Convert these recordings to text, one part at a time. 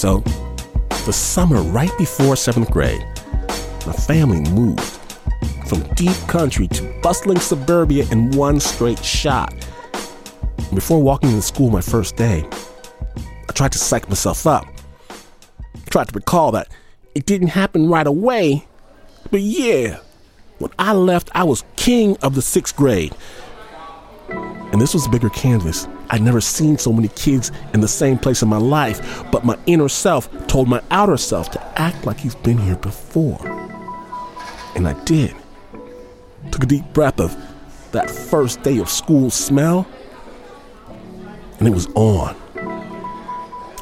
so, the summer right before seventh grade, my family moved from deep country to bustling suburbia in one straight shot. Before walking into school my first day, I tried to psych myself up. I tried to recall that it didn't happen right away, but yeah, when I left, I was king of the sixth grade. And this was a bigger canvas. I'd never seen so many kids in the same place in my life, but my inner self told my outer self to act like he's been here before. And I did. Took a deep breath of that first day of school smell, and it was on.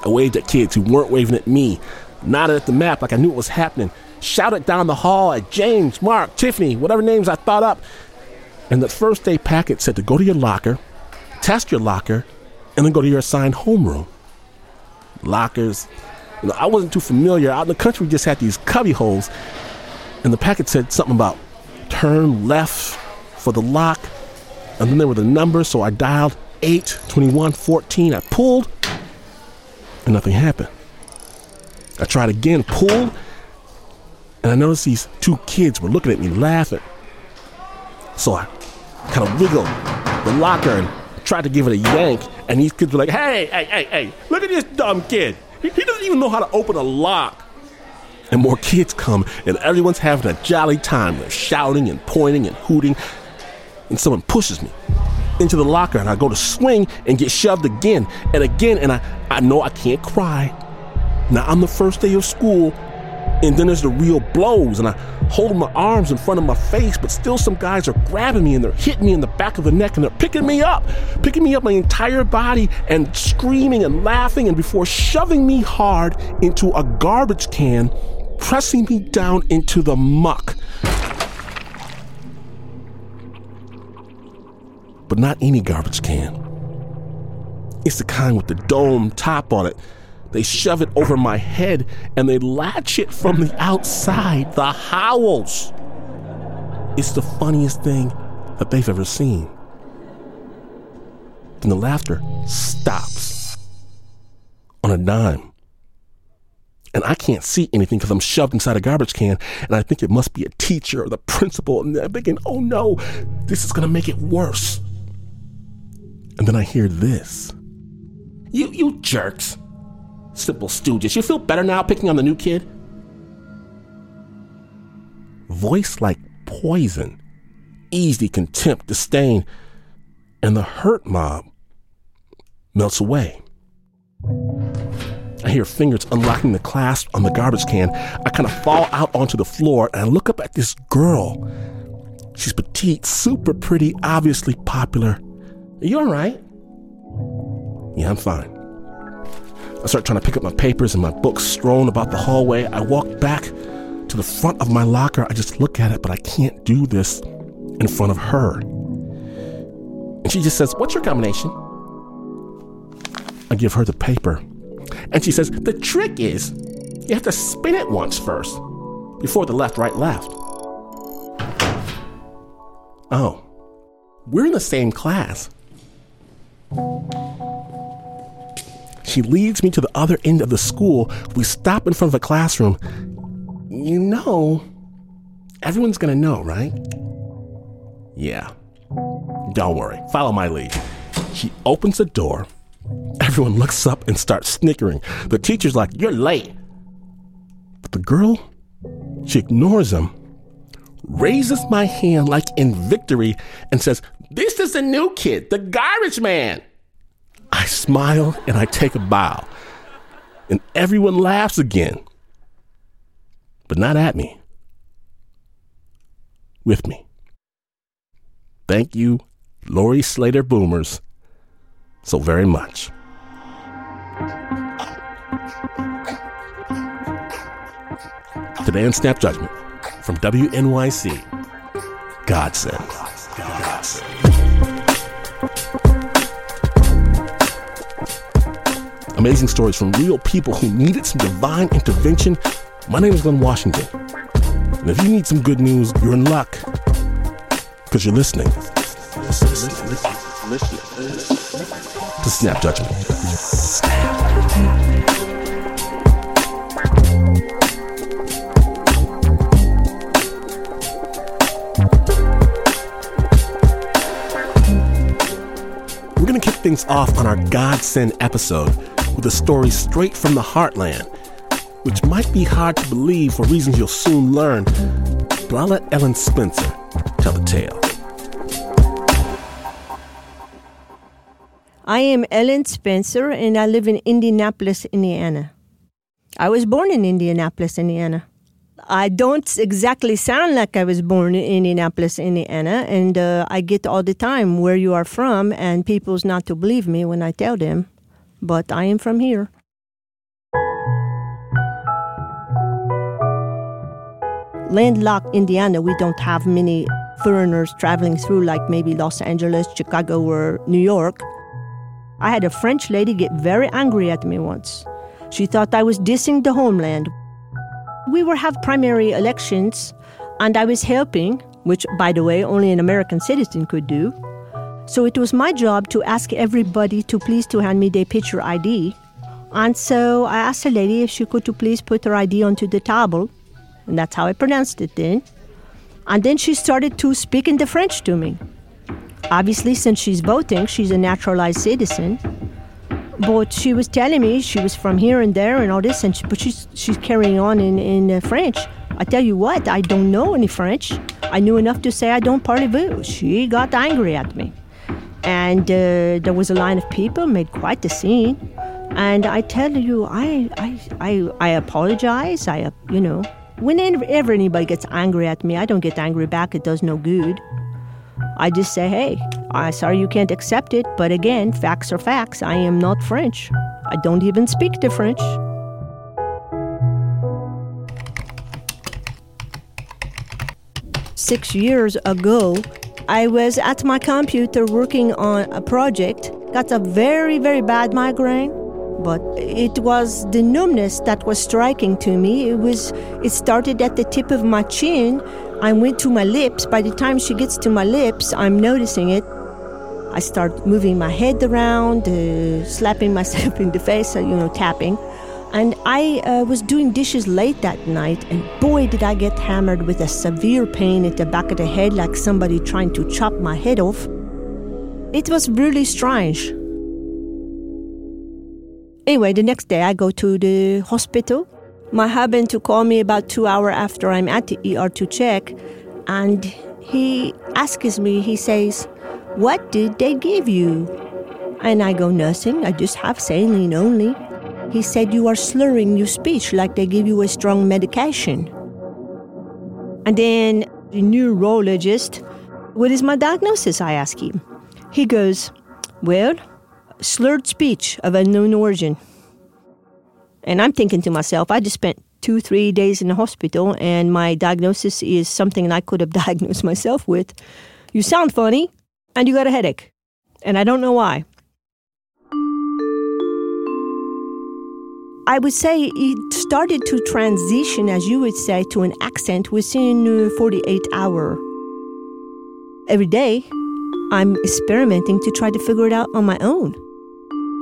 I waved at kids who weren't waving at me, nodded at the map like I knew what was happening, shouted down the hall at James, Mark, Tiffany, whatever names I thought up. And the first day packet said to go to your locker, test your locker, and then go to your assigned homeroom. Lockers. You know, I wasn't too familiar. Out in the country, we just had these cubby holes. And the packet said something about turn left for the lock. And then there were the numbers, so I dialed 8, 21, 14. I pulled, and nothing happened. I tried again, pulled, and I noticed these two kids were looking at me laughing. So I kind of wiggled the locker and tried to give it a yank, and these kids were like, hey, hey, hey, hey, look at this dumb kid. He, he doesn't even know how to open a lock. And more kids come, and everyone's having a jolly time. They're shouting and pointing and hooting, and someone pushes me into the locker, and I go to swing and get shoved again and again, and I, I know I can't cry. Now, I'm the first day of school, and then there's the real blows, and I hold my arms in front of my face, but still some guys are grabbing me and they're hitting me in the back of the neck and they're picking me up, picking me up my entire body and screaming and laughing, and before shoving me hard into a garbage can, pressing me down into the muck. But not any garbage can. It's the kind with the dome top on it they shove it over my head and they latch it from the outside. The howls. It's the funniest thing that they've ever seen. Then the laughter stops on a dime. And I can't see anything because I'm shoved inside a garbage can. And I think it must be a teacher or the principal. And I'm thinking, oh no, this is going to make it worse. And then I hear this. You, you jerks. Simple stooges. You feel better now picking on the new kid? Voice like poison, easy contempt, disdain, and the hurt mob melts away. I hear fingers unlocking the clasp on the garbage can. I kind of fall out onto the floor and I look up at this girl. She's petite, super pretty, obviously popular. Are you alright? Yeah, I'm fine. I start trying to pick up my papers and my books strewn about the hallway. I walk back to the front of my locker. I just look at it, but I can't do this in front of her. And she just says, What's your combination? I give her the paper. And she says, The trick is you have to spin it once first before the left, right, left. Oh, we're in the same class. She leads me to the other end of the school. We stop in front of a classroom. You know, everyone's gonna know, right? Yeah. Don't worry. Follow my lead. She opens the door. Everyone looks up and starts snickering. The teacher's like, You're late. But the girl, she ignores him, raises my hand like in victory, and says, This is the new kid, the garbage man. I smile and I take a bow. And everyone laughs again. But not at me. With me. Thank you, Lori Slater Boomers, so very much. Today on Snap Judgment from WNYC, Godsend. Godsend. Amazing stories from real people who needed some divine intervention. My name is Glynn Washington. And if you need some good news, you're in luck because you're listening. To Snap Judgment. We're going to kick things off on our Godsend episode with a story straight from the heartland, which might be hard to believe for reasons you'll soon learn, but I'll let Ellen Spencer tell the tale. I am Ellen Spencer and I live in Indianapolis, Indiana. I was born in Indianapolis, Indiana. I don't exactly sound like I was born in Indianapolis, Indiana, and uh, I get all the time where you are from, and people's not to believe me when I tell them, but I am from here. Landlocked Indiana, we don't have many foreigners traveling through like maybe Los Angeles, Chicago, or New York. I had a French lady get very angry at me once. She thought I was dissing the homeland we were have primary elections, and I was helping, which, by the way, only an American citizen could do. So it was my job to ask everybody to please to hand me their picture ID. And so I asked the lady if she could to please put her ID onto the table, and that's how I pronounced it then. And then she started to speak in the French to me. Obviously, since she's voting, she's a naturalized citizen. But she was telling me she was from here and there and all this, and she, but she's she's carrying on in in uh, French. I tell you what, I don't know any French. I knew enough to say I don't parlez-vous. She got angry at me, and uh, there was a line of people, made quite the scene. And I tell you, I I I, I apologize. I you know, whenever anybody gets angry at me, I don't get angry back. It does no good. I just say, hey, I'm sorry you can't accept it, but again, facts are facts. I am not French. I don't even speak the French. Six years ago, I was at my computer working on a project, got a very, very bad migraine but it was the numbness that was striking to me. It was it started at the tip of my chin. I went to my lips. By the time she gets to my lips, I'm noticing it. I start moving my head around, uh, slapping myself in the face, uh, you know, tapping. And I uh, was doing dishes late that night, and boy, did I get hammered with a severe pain at the back of the head, like somebody trying to chop my head off. It was really strange. Anyway, the next day I go to the hospital. My husband to call me about two hours after I'm at the ER to check, and he asks me, he says, What did they give you? And I go, Nothing, I just have saline only. He said, You are slurring your speech like they give you a strong medication. And then the neurologist, What is my diagnosis? I ask him. He goes, Well, slurred speech of unknown origin. And I'm thinking to myself, I just spent two, three days in the hospital, and my diagnosis is something I could have diagnosed myself with. You sound funny, and you got a headache. And I don't know why. I would say it started to transition, as you would say, to an accent within 48 hour. Every day, I'm experimenting to try to figure it out on my own.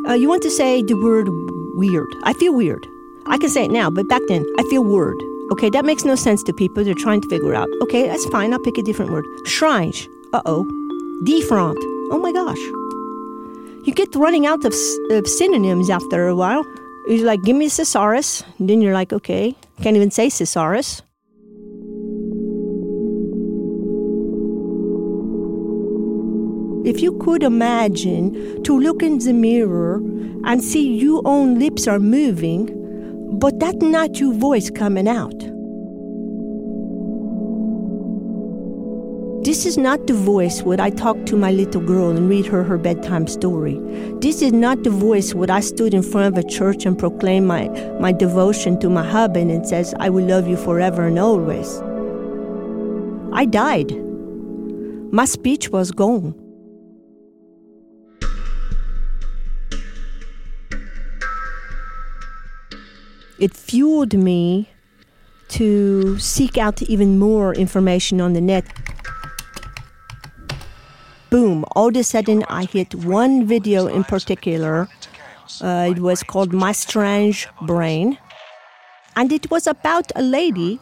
Uh, you want to say the word weird. I feel weird. I can say it now, but back then, I feel weird. Okay, that makes no sense to people. They're trying to figure out. Okay, that's fine. I'll pick a different word. Strange. Uh oh. Defront. Oh my gosh. You get running out of, of synonyms after a while. You're like, give me thesaurus. And then you're like, okay, can't even say thesaurus. If you could imagine to look in the mirror and see your own lips are moving, but that not your voice coming out. This is not the voice when I talk to my little girl and read her her bedtime story. This is not the voice when I stood in front of a church and proclaimed my, my devotion to my husband and says, I will love you forever and always. I died. My speech was gone. it fueled me to seek out even more information on the net. Boom, all of a sudden I hit one video in particular. Uh, it was called My Strange Brain. And it was about a lady,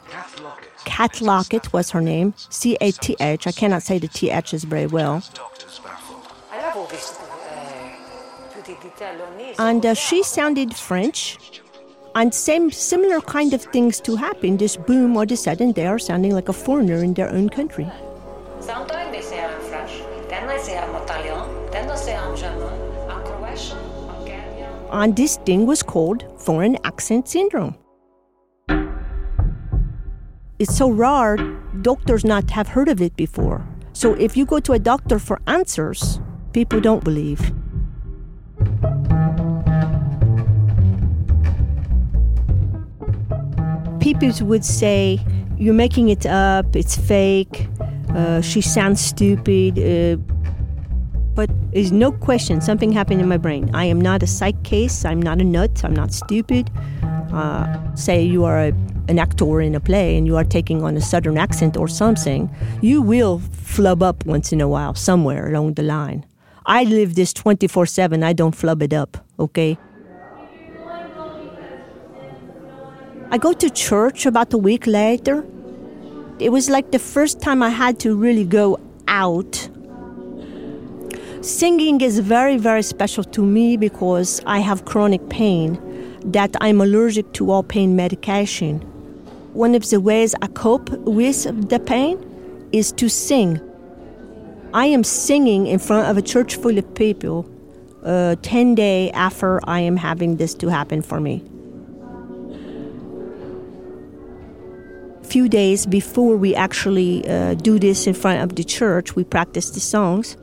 Cat Lockett was her name, C A T H. I cannot say the T H's very well. And uh, she sounded French. And same similar kind of things to happen. This boom, all of a sudden they are sounding like a foreigner in their own country. Sometimes they say And this thing was called foreign accent syndrome. It's so rare, doctors not have heard of it before. So if you go to a doctor for answers, people don't believe. People would say, You're making it up, it's fake, uh, she sounds stupid. Uh, there's no question something happened in my brain. I am not a psych case, I'm not a nut, I'm not stupid. Uh, say you are a, an actor in a play and you are taking on a southern accent or something, you will flub up once in a while somewhere along the line. I live this 24 7, I don't flub it up, okay? I go to church about a week later. It was like the first time I had to really go out. Singing is very, very special to me because I have chronic pain that I'm allergic to all pain medication. One of the ways I cope with the pain is to sing. I am singing in front of a church full of people uh, 10 days after I am having this to happen for me. few days before we actually uh, do this in front of the church, we practice the songs.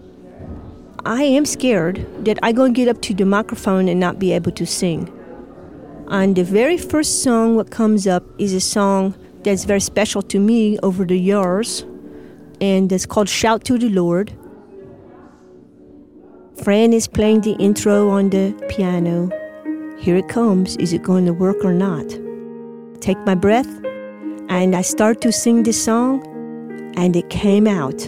I am scared that I'm going to get up to the microphone and not be able to sing. And the very first song what comes up is a song that's very special to me over the years, and it's called Shout to the Lord. Fran is playing the intro on the piano. Here it comes. Is it going to work or not? Take my breath, and I start to sing this song, and it came out.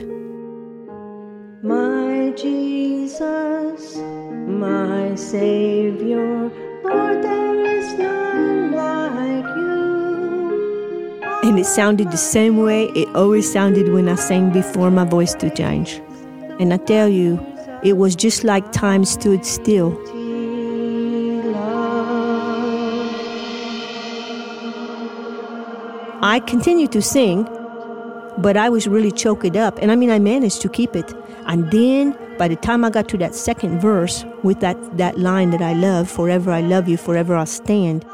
Savior, Lord, there is none like you. And it sounded the same way it always sounded when I sang before my voice to change. And I tell you, it was just like time stood still. I continued to sing, but I was really choked up. And I mean, I managed to keep it. And then by the time I got to that second verse with that, that line that I love, forever I love you, forever I'll stand,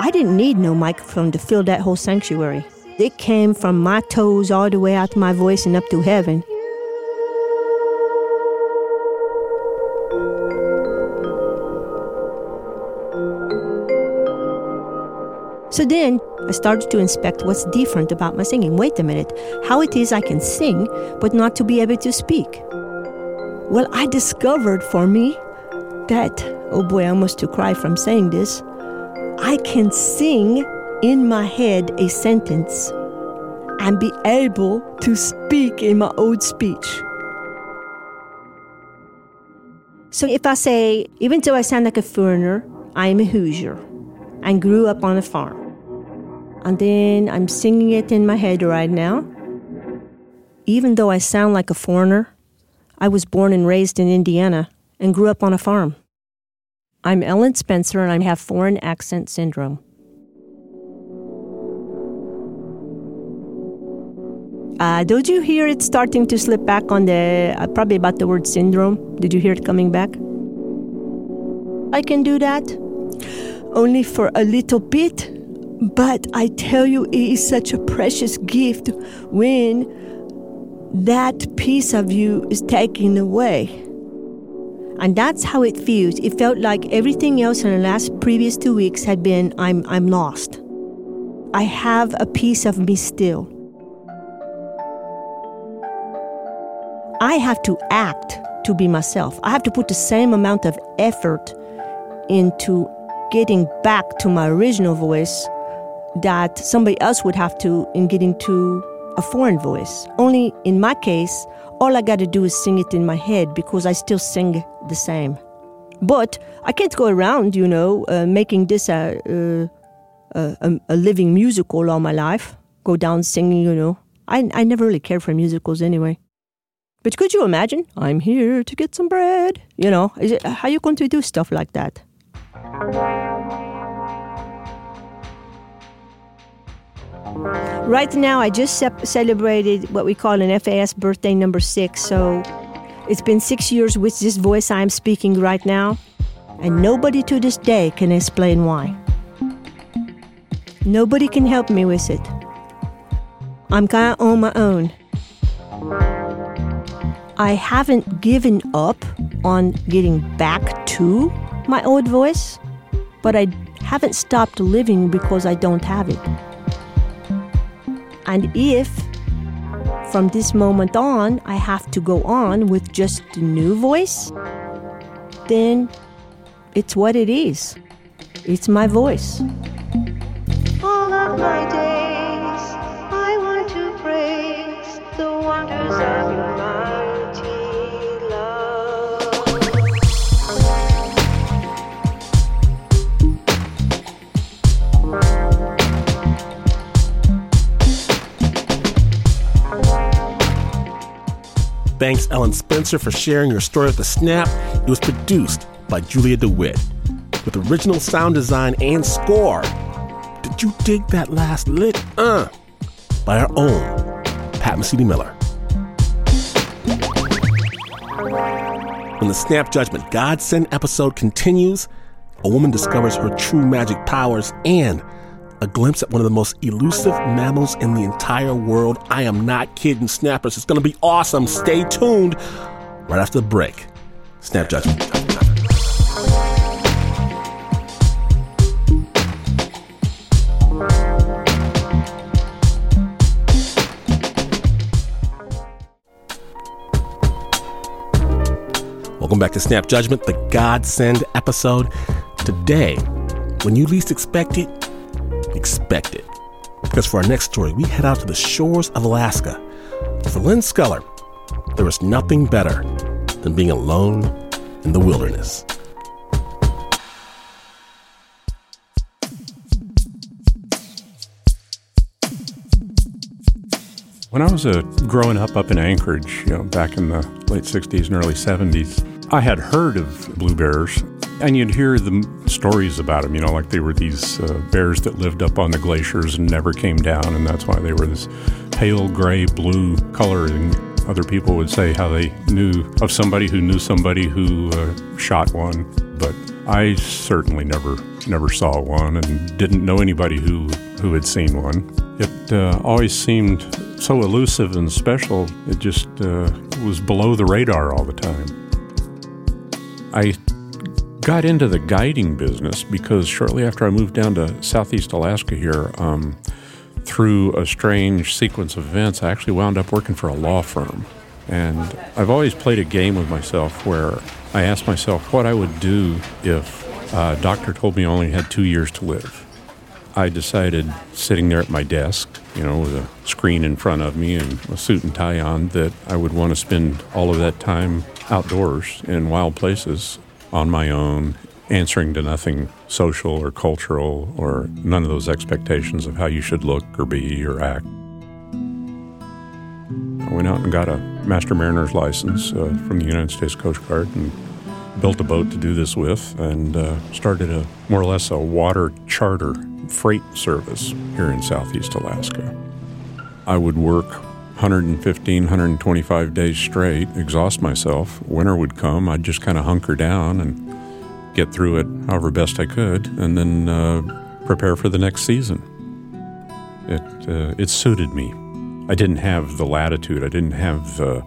I didn't need no microphone to fill that whole sanctuary. It came from my toes all the way out to my voice and up to heaven. So then I started to inspect what's different about my singing. Wait a minute, how it is I can sing but not to be able to speak. Well, I discovered for me that, oh boy, I almost to cry from saying this, I can sing in my head a sentence and be able to speak in my own speech. So if I say, even though I sound like a foreigner, I am a Hoosier and grew up on a farm. And then I'm singing it in my head right now. Even though I sound like a foreigner, I was born and raised in Indiana and grew up on a farm. I'm Ellen Spencer and I have foreign accent syndrome. Uh, did you hear it starting to slip back on the, uh, probably about the word syndrome? Did you hear it coming back? I can do that only for a little bit, but I tell you, it is such a precious gift when that piece of you is taken away. And that's how it feels. It felt like everything else in the last previous two weeks had been I'm I'm lost. I have a piece of me still. I have to act to be myself. I have to put the same amount of effort into getting back to my original voice that somebody else would have to in getting to a foreign voice. Only in my case, all I got to do is sing it in my head because I still sing the same. But I can't go around, you know, uh, making this a, uh, a, a, living musical all my life. Go down singing, you know. I, I never really cared for musicals anyway. But could you imagine? I'm here to get some bread. You know, is it, how you going to do stuff like that? Right now, I just ce- celebrated what we call an FAS birthday number six. So it's been six years with this voice I'm speaking right now, and nobody to this day can explain why. Nobody can help me with it. I'm kind of on my own. I haven't given up on getting back to my old voice, but I haven't stopped living because I don't have it. And if from this moment on I have to go on with just the new voice, then it's what it is. It's my voice. Thanks, Ellen Spencer, for sharing your story with the Snap. It was produced by Julia DeWitt with original sound design and score. Did you dig that last lit? Uh, by our own Pat Mesiti-Miller. When the Snap Judgment Godsend episode continues, a woman discovers her true magic powers and a glimpse at one of the most elusive mammals in the entire world. I am not kidding, snappers. It's going to be awesome. Stay tuned right after the break. Snap Judgment. Welcome back to Snap Judgment, the Godsend episode. Today, when you least expect it, expect it. Because for our next story, we head out to the shores of Alaska. For Lynn Schooler, there is nothing better than being alone in the wilderness. When I was uh, growing up up in Anchorage, you know, back in the late 60s and early 70s, I had heard of blue bears, and you'd hear the stories about them, you know, like they were these uh, bears that lived up on the glaciers and never came down, and that's why they were this pale gray blue color. And other people would say how they knew of somebody who knew somebody who uh, shot one, but I certainly never never saw one and didn't know anybody who who had seen one. It uh, always seemed so elusive and special. It just uh, was below the radar all the time. I got into the guiding business because shortly after I moved down to Southeast Alaska here, um, through a strange sequence of events, I actually wound up working for a law firm. And I've always played a game with myself where I asked myself what I would do if a doctor told me I only had two years to live. I decided, sitting there at my desk, you know, with a screen in front of me and a suit and tie on, that I would want to spend all of that time outdoors in wild places on my own, answering to nothing social or cultural or none of those expectations of how you should look or be or act. I went out and got a Master Mariner's license uh, from the United States Coast Guard and built a boat to do this with and uh, started a more or less a water charter freight service here in southeast Alaska. I would work 115, 125 days straight, exhaust myself. Winter would come, I'd just kind of hunker down and get through it however best I could, and then uh, prepare for the next season. It uh, it suited me. I didn't have the latitude. I didn't have the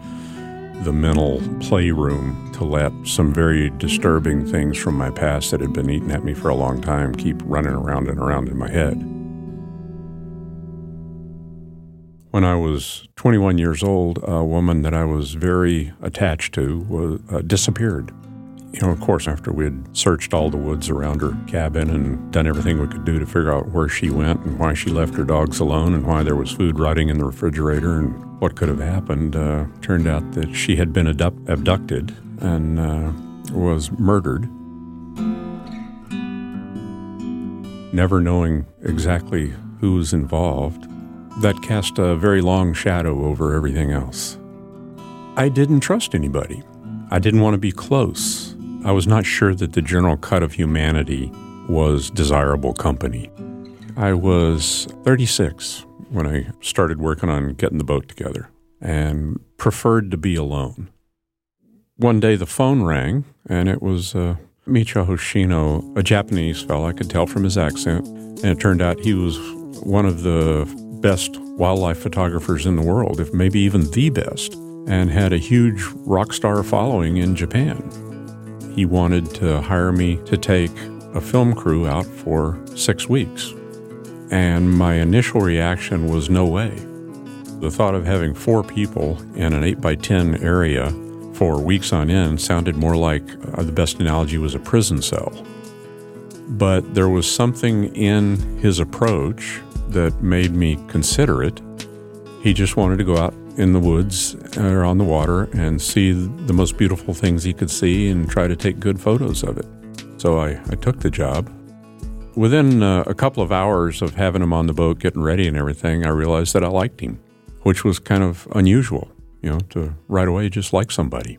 the mental playroom to let some very disturbing things from my past that had been eating at me for a long time keep running around and around in my head. When I was 21 years old, a woman that I was very attached to was, uh, disappeared. You know, of course, after we had searched all the woods around her cabin and done everything we could do to figure out where she went and why she left her dogs alone and why there was food rotting in the refrigerator and what could have happened, uh, turned out that she had been abduct- abducted and uh, was murdered. Never knowing exactly who was involved, that cast a very long shadow over everything else. I didn't trust anybody. I didn't want to be close. I was not sure that the general cut of humanity was desirable company. I was 36 when I started working on getting the boat together and preferred to be alone. One day the phone rang, and it was uh, Hoshino, a Japanese fellow. I could tell from his accent. And it turned out he was one of the best wildlife photographers in the world, if maybe even the best, and had a huge rock star following in Japan. He wanted to hire me to take a film crew out for six weeks. And my initial reaction was no way. The thought of having four people in an 8 by 10 area for weeks on end sounded more like uh, the best analogy was a prison cell. But there was something in his approach that made me consider it. He just wanted to go out in the woods or on the water and see the most beautiful things he could see and try to take good photos of it. So I, I took the job. Within uh, a couple of hours of having him on the boat, getting ready and everything, I realized that I liked him, which was kind of unusual you know, to right away just like somebody.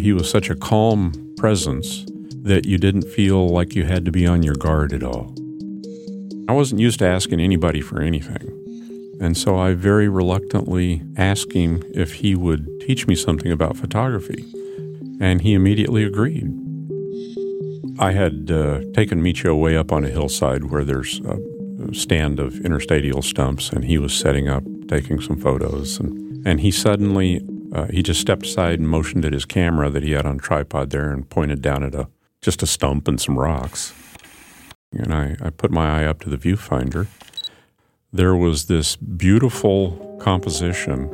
He was such a calm presence that you didn't feel like you had to be on your guard at all. I wasn't used to asking anybody for anything. And so I very reluctantly asked him if he would teach me something about photography. And he immediately agreed. I had uh, taken Michio way up on a hillside where there's a stand of interstadial stumps, and he was setting up, taking some photos, and and he suddenly uh, he just stepped aside and motioned at his camera that he had on tripod there and pointed down at a just a stump and some rocks. And I, I put my eye up to the viewfinder. There was this beautiful composition,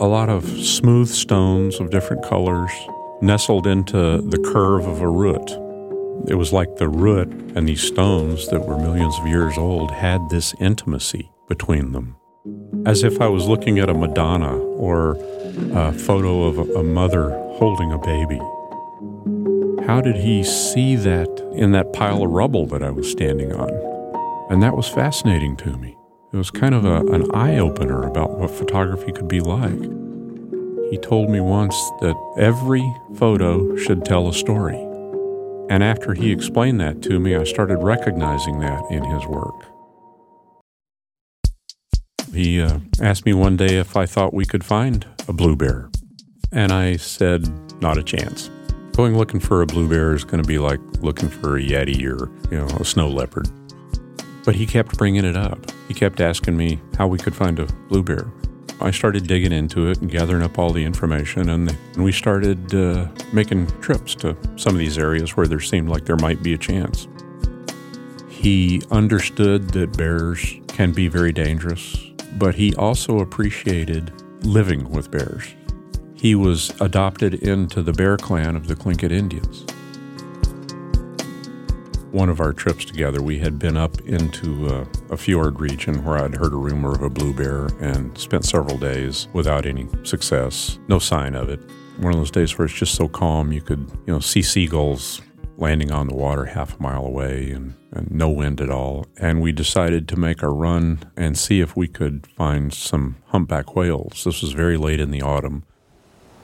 a lot of smooth stones of different colors nestled into the curve of a root. It was like the root and these stones that were millions of years old had this intimacy between them. As if I was looking at a Madonna or a photo of a mother holding a baby. How did he see that in that pile of rubble that I was standing on? And that was fascinating to me. It was kind of a, an eye opener about what photography could be like. He told me once that every photo should tell a story. And after he explained that to me, I started recognizing that in his work. He uh, asked me one day if I thought we could find a blue bear. And I said, not a chance. Going looking for a blue bear is going to be like looking for a yeti or, you know, a snow leopard. But he kept bringing it up. He kept asking me how we could find a blue bear. I started digging into it and gathering up all the information, and, and we started uh, making trips to some of these areas where there seemed like there might be a chance. He understood that bears can be very dangerous, but he also appreciated living with bears. He was adopted into the bear clan of the Tlingit Indians one of our trips together, we had been up into uh, a fjord region where I'd heard a rumor of a blue bear and spent several days without any success, no sign of it. One of those days where it's just so calm you could, you know, see seagulls landing on the water half a mile away and, and no wind at all. And we decided to make a run and see if we could find some humpback whales. This was very late in the autumn.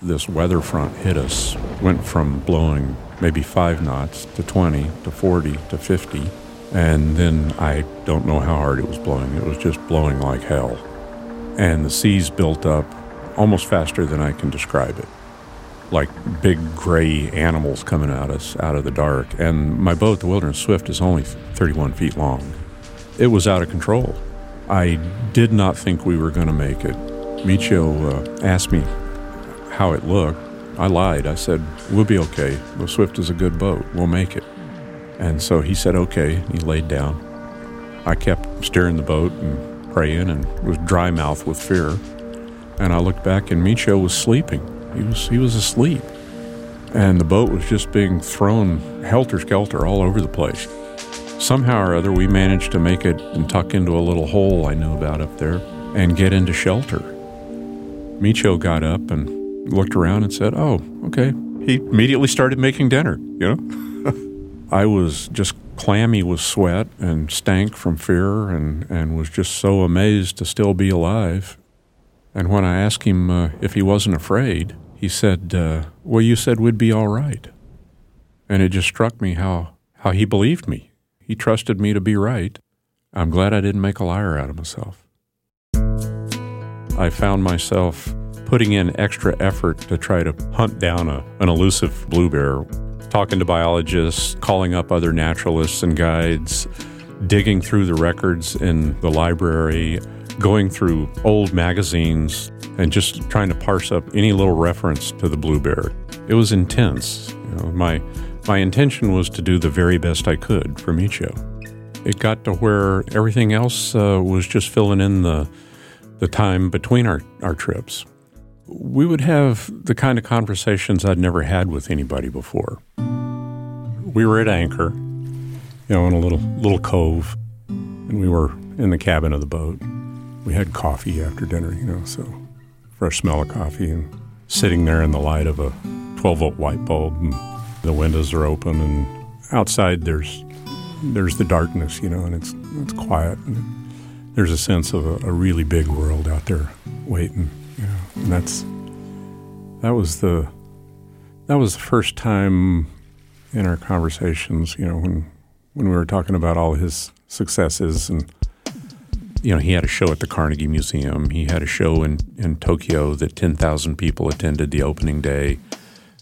This weather front hit us, went from blowing maybe five knots to 20 to 40 to 50. And then I don't know how hard it was blowing. It was just blowing like hell. And the seas built up almost faster than I can describe it. Like big gray animals coming at us out of the dark. And my boat, the Wilderness Swift, is only 31 feet long. It was out of control. I did not think we were going to make it. Michio uh, asked me how it looked, I lied. I said, We'll be okay. The Swift is a good boat. We'll make it. And so he said, Okay. He laid down. I kept steering the boat and praying and was dry mouthed with fear. And I looked back and Michio was sleeping. He was, he was asleep. And the boat was just being thrown helter skelter all over the place. Somehow or other, we managed to make it and tuck into a little hole I knew about up there and get into shelter. Michio got up and looked around and said, "Oh, okay." He immediately started making dinner. You know, I was just clammy with sweat and stank from fear and, and was just so amazed to still be alive. And when I asked him uh, if he wasn't afraid, he said, uh, Well, you said we'd be all right. And it just struck me how, how he believed me. He trusted me to be right. I'm glad I didn't make a liar out of myself. I found myself putting in extra effort to try to hunt down a, an elusive blue bear, talking to biologists, calling up other naturalists and guides, digging through the records in the library, going through old magazines, and just trying to parse up any little reference to the blue bear. It was intense. You know, my my intention was to do the very best I could for Michio. It got to where everything else uh, was just filling in the the time between our, our trips. We would have the kind of conversations I'd never had with anybody before. We were at anchor, you know, in a little little cove, and we were in the cabin of the boat. We had coffee after dinner, you know, so fresh smell of coffee, and sitting there in the light of a 12 volt light bulb, and the windows are open, and outside there's there's the darkness, you know, and it's it's quiet. And there's a sense of a, a, really big world out there waiting. And that's that was the that was the first time in our conversations. You know, when when we were talking about all his successes and you know, he had a show at the Carnegie Museum. He had a show in, in Tokyo that 10,000 people attended the opening day.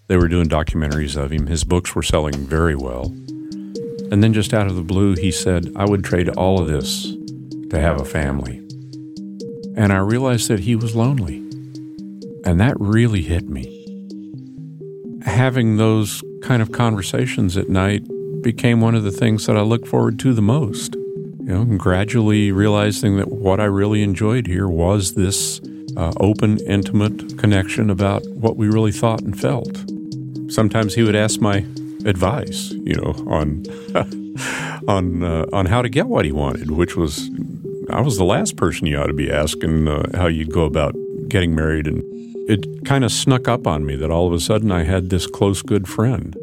They were doing documentaries of him. His books were selling very well. And then, just out of the blue, he said, I would trade all of this to have a family. And I realized that he was lonely. And that really hit me. Having those kind of conversations at night became one of the things that I look forward to the most. You know, gradually realizing that what I really enjoyed here was this uh, open, intimate connection about what we really thought and felt. Sometimes he would ask my advice, you know, on on uh, on how to get what he wanted, which was I was the last person you ought to be asking uh, how you'd go about getting married, and it kind of snuck up on me that all of a sudden I had this close good friend.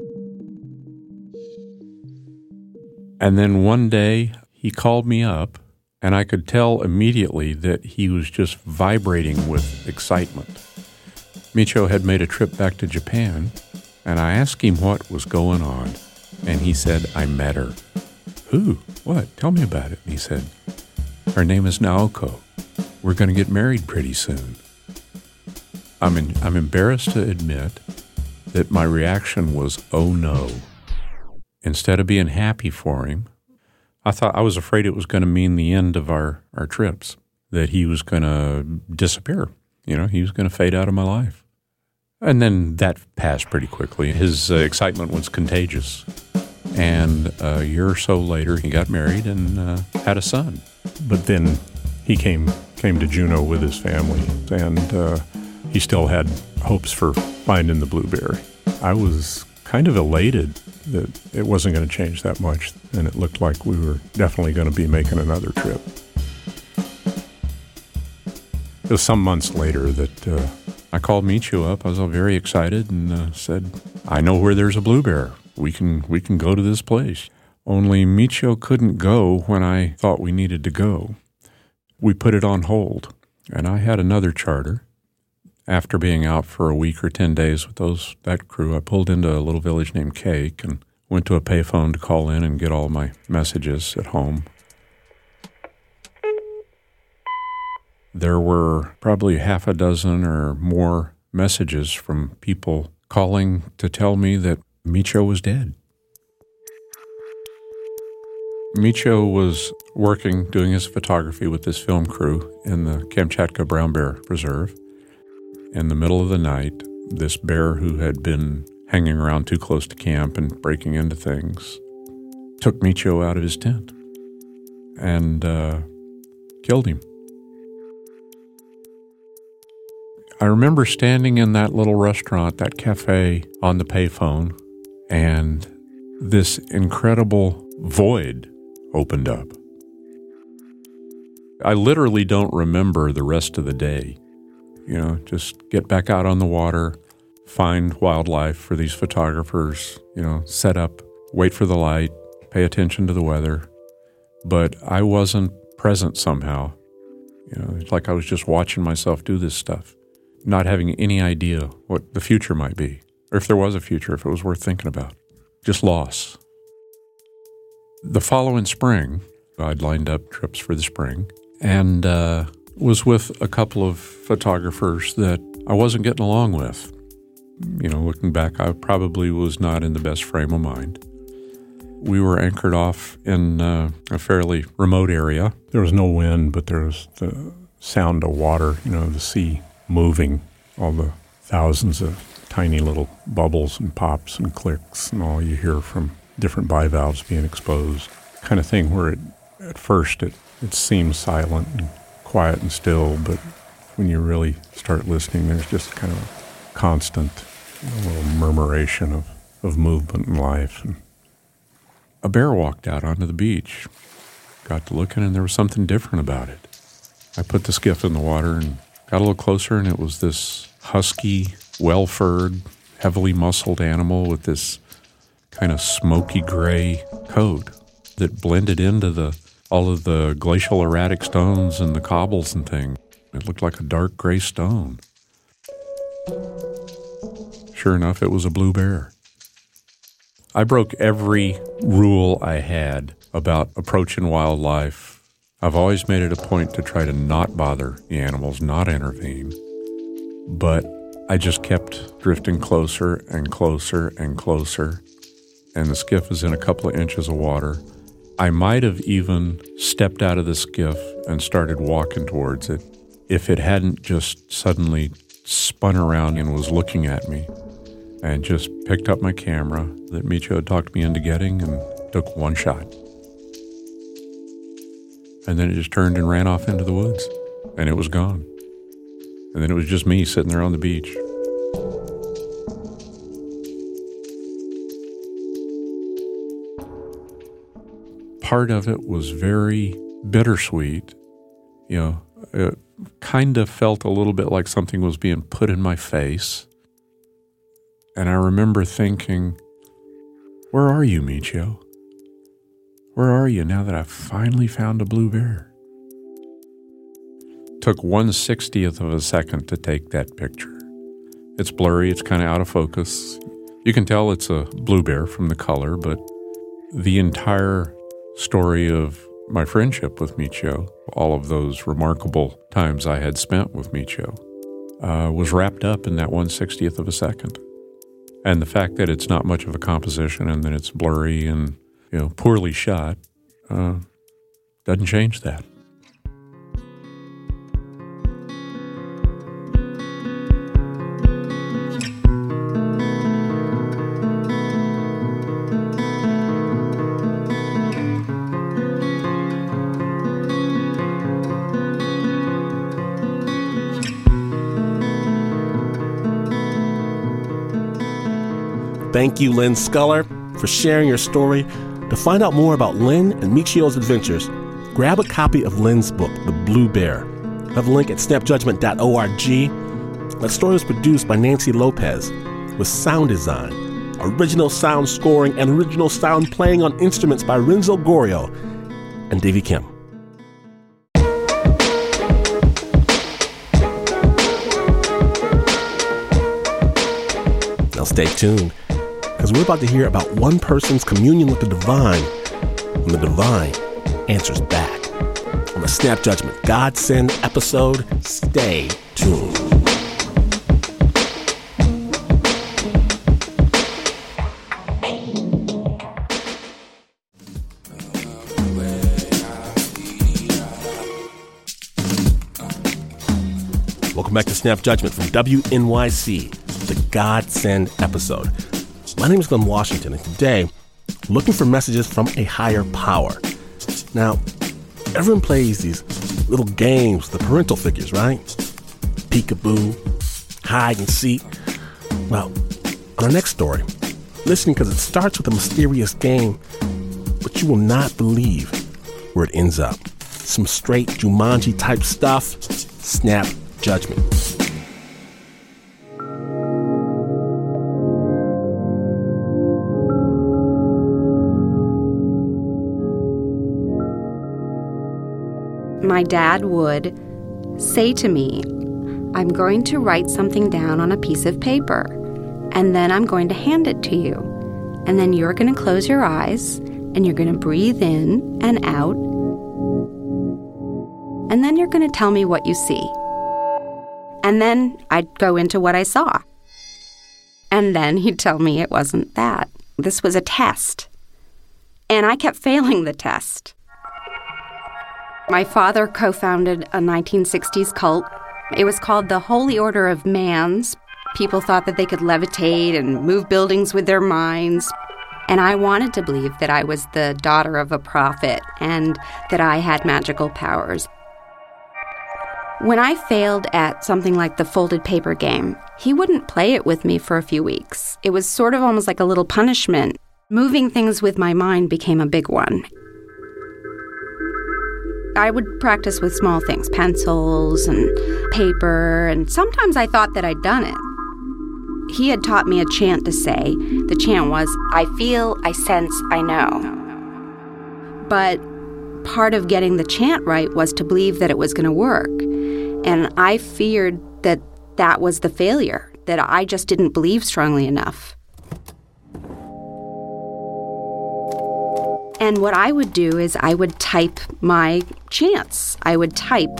And then one day he called me up, and I could tell immediately that he was just vibrating with excitement. Michio had made a trip back to Japan, and I asked him what was going on, and he said, I met her. Who? What? Tell me about it. And he said, Her name is Naoko. We're going to get married pretty soon. I'm, I'm embarrassed to admit that my reaction was, oh no. Instead of being happy for him, I thought I was afraid it was going to mean the end of our, our trips, that he was going to disappear. You know, he was going to fade out of my life. And then that passed pretty quickly. His uh, excitement was contagious. And a year or so later, he got married and uh, had a son. But then he came came to Juneau with his family, and uh, he still had hopes for finding the blueberry. I was kind of elated that it wasn't going to change that much, and it looked like we were definitely going to be making another trip. It was some months later that uh, I called Michio up. I was all very excited and uh, said, "I know where there's a blue bear we can we can go to this place. Only Michio couldn't go when I thought we needed to go. We put it on hold, and I had another charter. After being out for a week or ten days with those that crew, I pulled into a little village named Kake and went to a payphone to call in and get all my messages at home. There were probably half a dozen or more messages from people calling to tell me that Michio was dead. Michio was working, doing his photography with this film crew in the Kamchatka Brown Bear Preserve. In the middle of the night, this bear who had been hanging around too close to camp and breaking into things took Michio out of his tent and uh, killed him. I remember standing in that little restaurant, that cafe on the payphone, and this incredible void opened up. I literally don't remember the rest of the day. You know, just get back out on the water, find wildlife for these photographers, you know, set up, wait for the light, pay attention to the weather, but I wasn't present somehow. You know, it's like I was just watching myself do this stuff, not having any idea what the future might be, or if there was a future, if it was worth thinking about. Just loss. The following spring, I'd lined up trips for the spring and uh, was with a couple of photographers that I wasn't getting along with. You know, looking back, I probably was not in the best frame of mind. We were anchored off in uh, a fairly remote area. There was no wind, but there was the sound of water, you know, the sea moving, all the thousands of tiny little bubbles and pops and clicks and all you hear from different bivalves being exposed. Kind of thing where it, at first it, it seems silent and quiet and still, but when you really start listening, there's just kind of a constant little murmuration of, of movement and life. And a bear walked out onto the beach. Got to looking, and there was something different about it. I put the skiff in the water and got a little closer, and it was this husky, well furred, heavily muscled animal with this kind of smoky gray coat that blended into the all of the glacial erratic stones and the cobbles and things. It looked like a dark gray stone. Sure enough, it was a blue bear. I broke every rule I had about approaching wildlife. I've always made it a point to try to not bother the animals, not intervene. But I just kept drifting closer and closer and closer, and the skiff is in a couple of inches of water. I might have even stepped out of the skiff and started walking towards it if it hadn't just suddenly spun around and was looking at me and just picked up my camera that Michio had talked me into getting and took one shot. And then it just turned and ran off into the woods and it was gone. And then it was just me sitting there on the beach. Part of it was very bittersweet. You know, it kind of felt a little bit like something was being put in my face. And I remember thinking, where are you, Michio? Where are you now that I've finally found a blue bear? Took one sixtieth of a second to take that picture. It's blurry, it's kind of out of focus. You can tell it's a blue bear from the color, but the entire story of my friendship with Michio, all of those remarkable times I had spent with Michio, uh, was wrapped up in that 160th of a second. And the fact that it's not much of a composition and that it's blurry and you know poorly shot uh, doesn't change that. Thank you, Lynn Schooler, for sharing your story. To find out more about Lynn and Michio's adventures, grab a copy of Lynn's book, The Blue Bear. I have a link at snapjudgment.org. That story was produced by Nancy Lopez with sound design, original sound scoring, and original sound playing on instruments by Renzo Gorrio and Davey Kim. Now stay tuned because we're about to hear about one person's communion with the divine when the divine answers back. On the Snap Judgment Godsend episode, stay tuned. Welcome back to Snap Judgment from WNYC, the Godsend episode. My name is Glynn Washington, and today, looking for messages from a higher power. Now, everyone plays these little games, the parental figures, right? Peekaboo, hide and seek. Well, on our next story, listen because it starts with a mysterious game, but you will not believe where it ends up. Some straight Jumanji type stuff. Snap judgment. My dad would say to me, I'm going to write something down on a piece of paper, and then I'm going to hand it to you. And then you're going to close your eyes and you're going to breathe in and out. And then you're going to tell me what you see. And then I'd go into what I saw. And then he'd tell me it wasn't that. This was a test. And I kept failing the test. My father co founded a 1960s cult. It was called the Holy Order of Mans. People thought that they could levitate and move buildings with their minds. And I wanted to believe that I was the daughter of a prophet and that I had magical powers. When I failed at something like the folded paper game, he wouldn't play it with me for a few weeks. It was sort of almost like a little punishment. Moving things with my mind became a big one. I would practice with small things, pencils and paper, and sometimes I thought that I'd done it. He had taught me a chant to say. The chant was, I feel, I sense, I know. But part of getting the chant right was to believe that it was going to work. And I feared that that was the failure, that I just didn't believe strongly enough. And what I would do is I would type my chance. I would type,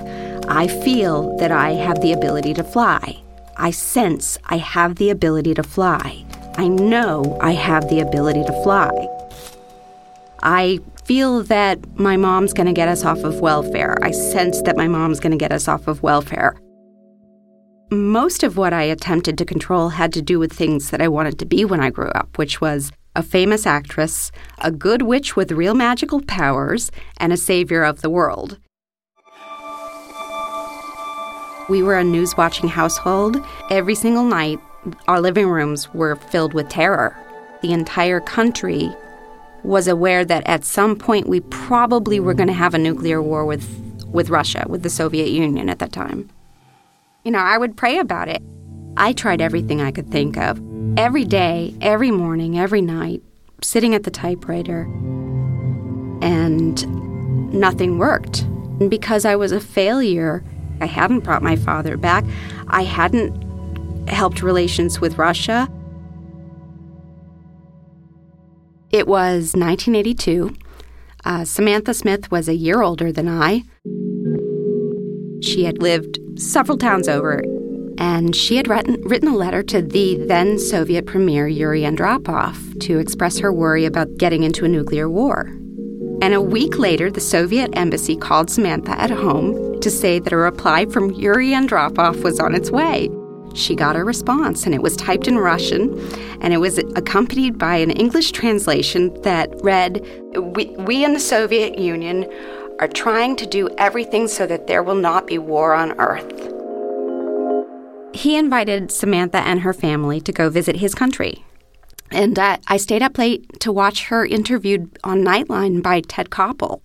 I feel that I have the ability to fly. I sense I have the ability to fly. I know I have the ability to fly. I feel that my mom's going to get us off of welfare. I sense that my mom's going to get us off of welfare. Most of what I attempted to control had to do with things that I wanted to be when I grew up, which was a famous actress, a good witch with real magical powers, and a savior of the world. We were a news watching household. Every single night, our living rooms were filled with terror. The entire country was aware that at some point we probably were going to have a nuclear war with, with Russia, with the Soviet Union at that time. You know, I would pray about it. I tried everything I could think of. Every day, every morning, every night, sitting at the typewriter, and nothing worked. And because I was a failure, I hadn't brought my father back. I hadn't helped relations with Russia. It was 1982. Uh, Samantha Smith was a year older than I. She had lived several towns over, and she had written, written a letter to the then Soviet Premier Yuri Andropov to express her worry about getting into a nuclear war. And a week later, the Soviet embassy called Samantha at home to say that a reply from Yuri Andropov was on its way. She got a response, and it was typed in Russian, and it was accompanied by an English translation that read We, we in the Soviet Union are trying to do everything so that there will not be war on Earth. He invited Samantha and her family to go visit his country. And uh, I stayed up late to watch her interviewed on Nightline by Ted Koppel.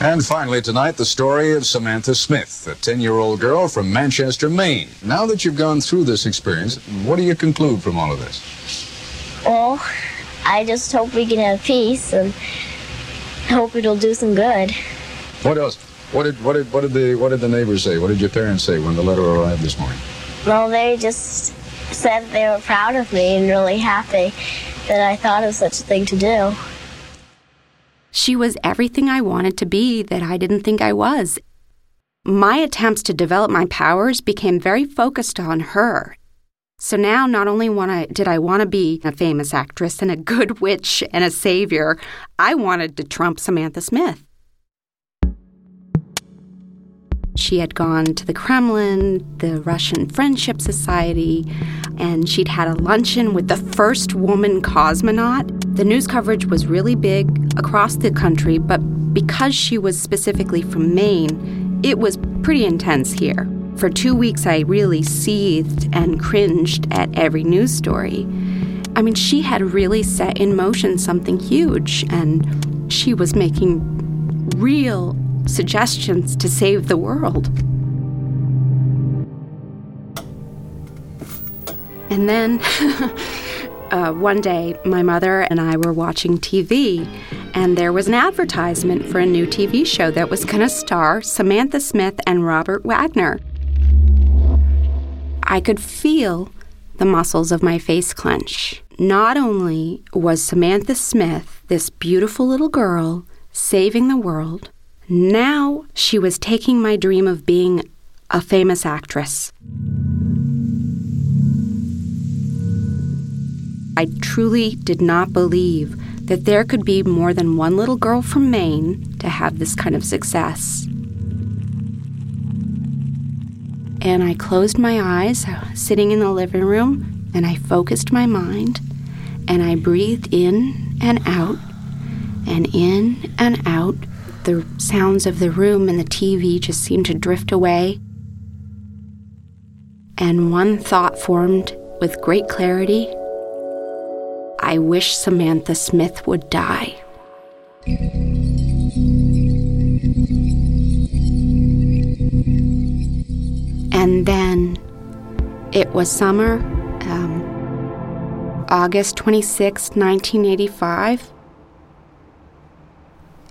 And finally, tonight, the story of Samantha Smith, a 10 year old girl from Manchester, Maine. Now that you've gone through this experience, what do you conclude from all of this? Well, I just hope we can have peace and hope it'll do some good. What else? What did what did what did the what did the neighbors say? What did your parents say when the letter arrived this morning? Well, they just said they were proud of me and really happy that I thought of such a thing to do. She was everything I wanted to be that I didn't think I was. My attempts to develop my powers became very focused on her. So now, not only wanna, did I want to be a famous actress and a good witch and a savior, I wanted to trump Samantha Smith. She had gone to the Kremlin, the Russian Friendship Society, and she'd had a luncheon with the first woman cosmonaut. The news coverage was really big across the country, but because she was specifically from Maine, it was pretty intense here. For two weeks, I really seethed and cringed at every news story. I mean, she had really set in motion something huge, and she was making real suggestions to save the world. And then uh, one day, my mother and I were watching TV, and there was an advertisement for a new TV show that was going to star Samantha Smith and Robert Wagner. I could feel the muscles of my face clench. Not only was Samantha Smith, this beautiful little girl, saving the world, now she was taking my dream of being a famous actress. I truly did not believe that there could be more than one little girl from Maine to have this kind of success. And I closed my eyes, uh, sitting in the living room, and I focused my mind, and I breathed in and out, and in and out. The sounds of the room and the TV just seemed to drift away. And one thought formed with great clarity I wish Samantha Smith would die. And then it was summer, um, August 26, 1985.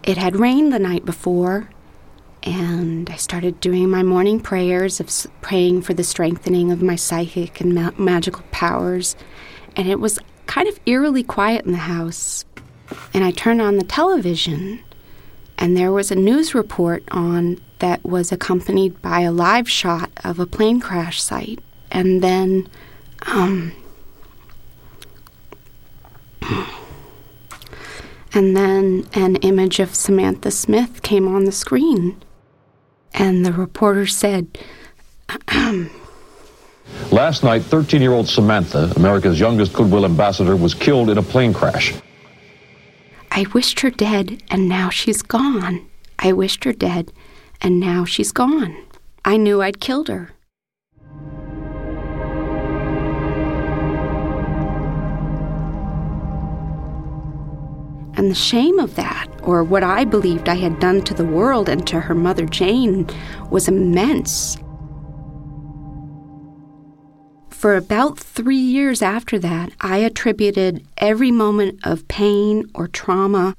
It had rained the night before, and I started doing my morning prayers of praying for the strengthening of my psychic and ma- magical powers. And it was kind of eerily quiet in the house. And I turned on the television, and there was a news report on that was accompanied by a live shot of a plane crash site. And then, um, and then an image of Samantha Smith came on the screen. And the reporter said, Last night, 13 year old Samantha, America's youngest goodwill ambassador, was killed in a plane crash. I wished her dead, and now she's gone. I wished her dead, and now she's gone. I knew I'd killed her. And the shame of that, or what I believed I had done to the world and to her mother Jane, was immense. For about three years after that, I attributed every moment of pain or trauma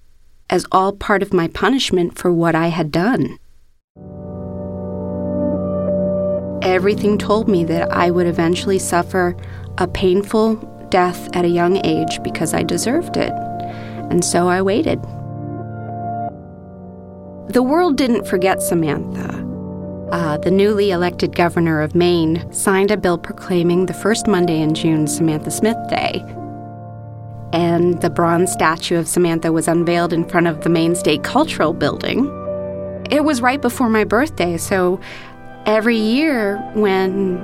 as all part of my punishment for what I had done. Everything told me that I would eventually suffer a painful death at a young age because I deserved it. And so I waited. The world didn't forget Samantha uh, the newly elected governor of Maine signed a bill proclaiming the first Monday in June Samantha Smith Day. And the bronze statue of Samantha was unveiled in front of the Maine State Cultural Building. It was right before my birthday, so every year when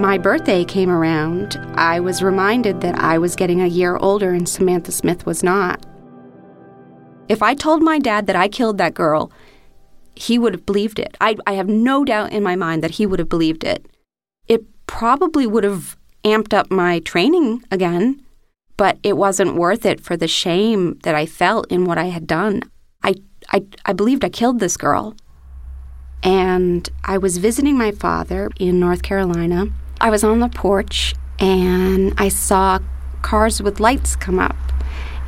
my birthday came around, I was reminded that I was getting a year older and Samantha Smith was not. If I told my dad that I killed that girl, he would have believed it. I, I have no doubt in my mind that he would have believed it. It probably would have amped up my training again, but it wasn't worth it for the shame that I felt in what I had done. I, I, I believed I killed this girl. And I was visiting my father in North Carolina. I was on the porch and I saw cars with lights come up,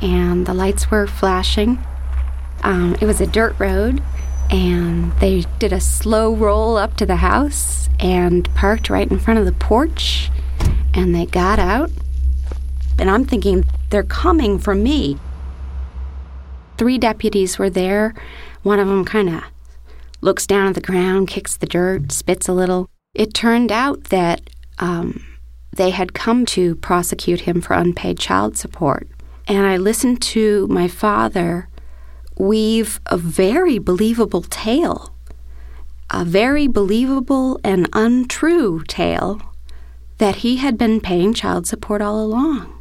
and the lights were flashing. Um, it was a dirt road, and they did a slow roll up to the house and parked right in front of the porch. And they got out. And I'm thinking, they're coming for me. Three deputies were there. One of them kind of looks down at the ground, kicks the dirt, spits a little. It turned out that um, they had come to prosecute him for unpaid child support. And I listened to my father weave a very believable tale, a very believable and untrue tale that he had been paying child support all along.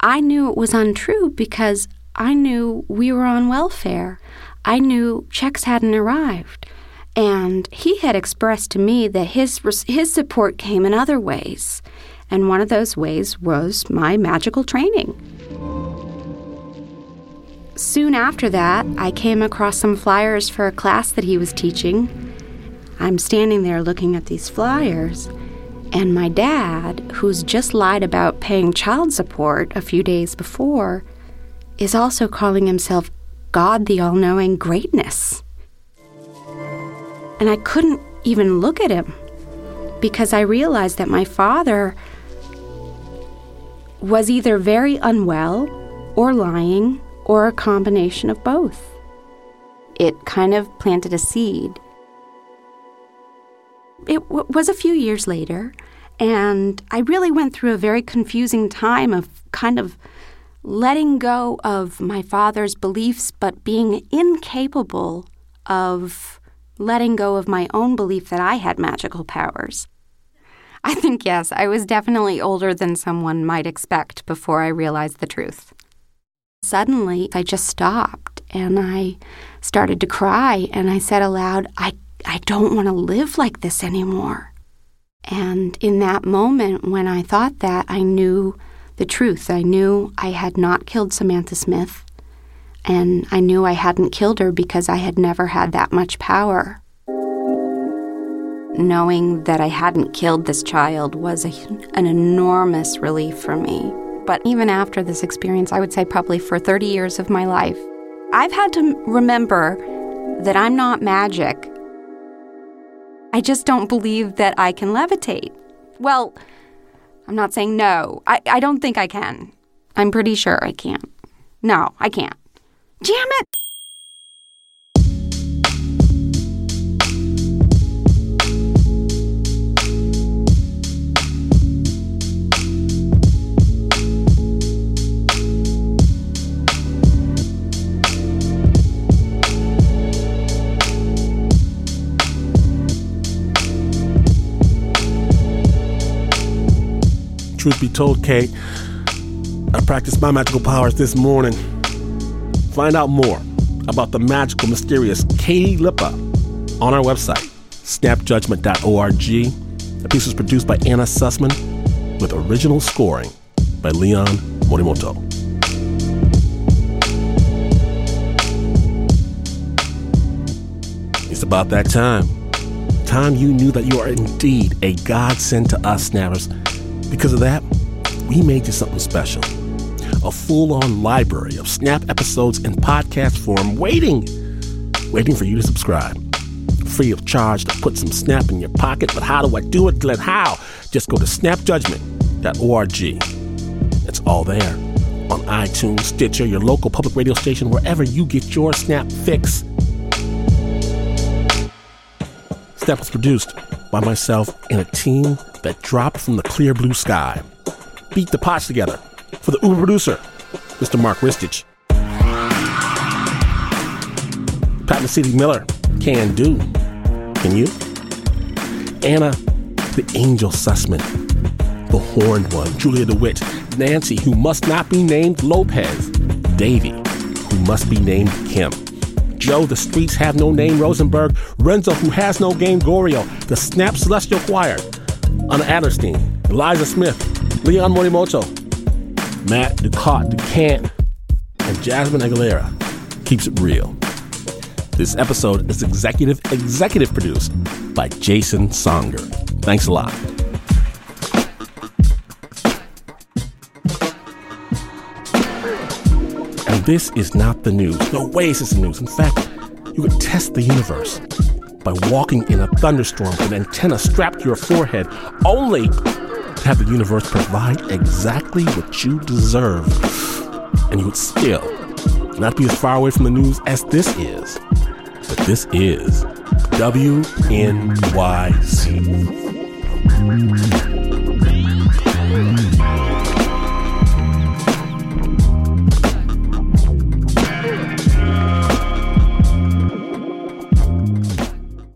I knew it was untrue because I knew we were on welfare. I knew checks hadn't arrived. And he had expressed to me that his, his support came in other ways. And one of those ways was my magical training. Soon after that, I came across some flyers for a class that he was teaching. I'm standing there looking at these flyers, and my dad, who's just lied about paying child support a few days before, is also calling himself God the All Knowing Greatness. And I couldn't even look at him because I realized that my father was either very unwell or lying or a combination of both. It kind of planted a seed. It w- was a few years later, and I really went through a very confusing time of kind of letting go of my father's beliefs, but being incapable of letting go of my own belief that I had magical powers. I think, yes, I was definitely older than someone might expect before I realized the truth. Suddenly, I just stopped and I started to cry and I said aloud, I, I don't want to live like this anymore. And in that moment, when I thought that, I knew the truth. I knew I had not killed Samantha Smith, and I knew I hadn't killed her because I had never had that much power. Knowing that I hadn't killed this child was a, an enormous relief for me. But even after this experience, I would say probably for 30 years of my life, I've had to remember that I'm not magic. I just don't believe that I can levitate. Well, I'm not saying no. I, I don't think I can. I'm pretty sure I can't. No, I can't. Damn it! Truth be told, Kate, I practiced my magical powers this morning. Find out more about the magical, mysterious Katie Lippa on our website, snapjudgment.org. The piece was produced by Anna Sussman with original scoring by Leon Morimoto. It's about that time. Time you knew that you are indeed a godsend to us, Snappers. Because of that, we made you something special. A full on library of Snap episodes in podcast form waiting, waiting for you to subscribe. Free of charge to put some Snap in your pocket, but how do I do it, Glynn? How? Just go to snapjudgment.org. It's all there on iTunes, Stitcher, your local public radio station, wherever you get your Snap fix. Snap was produced by myself and a team that dropped from the clear blue sky. Beat the pots together for the Uber producer, Mr. Mark Ristich. Pat Mesiti Miller can do. Can you? Anna, the angel Sussman, the horned one, Julia DeWitt, Nancy, who must not be named Lopez, Davey, who must be named Kim. Joe, the streets have no name, Rosenberg, Renzo, who has no game, Gorrio, the Snap Celestial Choir, Anna Adlerstein, Eliza Smith, Leon Morimoto, Matt Ducat, Ducant, and Jasmine Aguilera keeps it real. This episode is executive executive produced by Jason Songer. Thanks a lot. This is not the news. No way is this the news. In fact, you could test the universe by walking in a thunderstorm with an antenna strapped to your forehead, only to have the universe provide exactly what you deserve. And you would still not be as far away from the news as this is. But this is WNYC.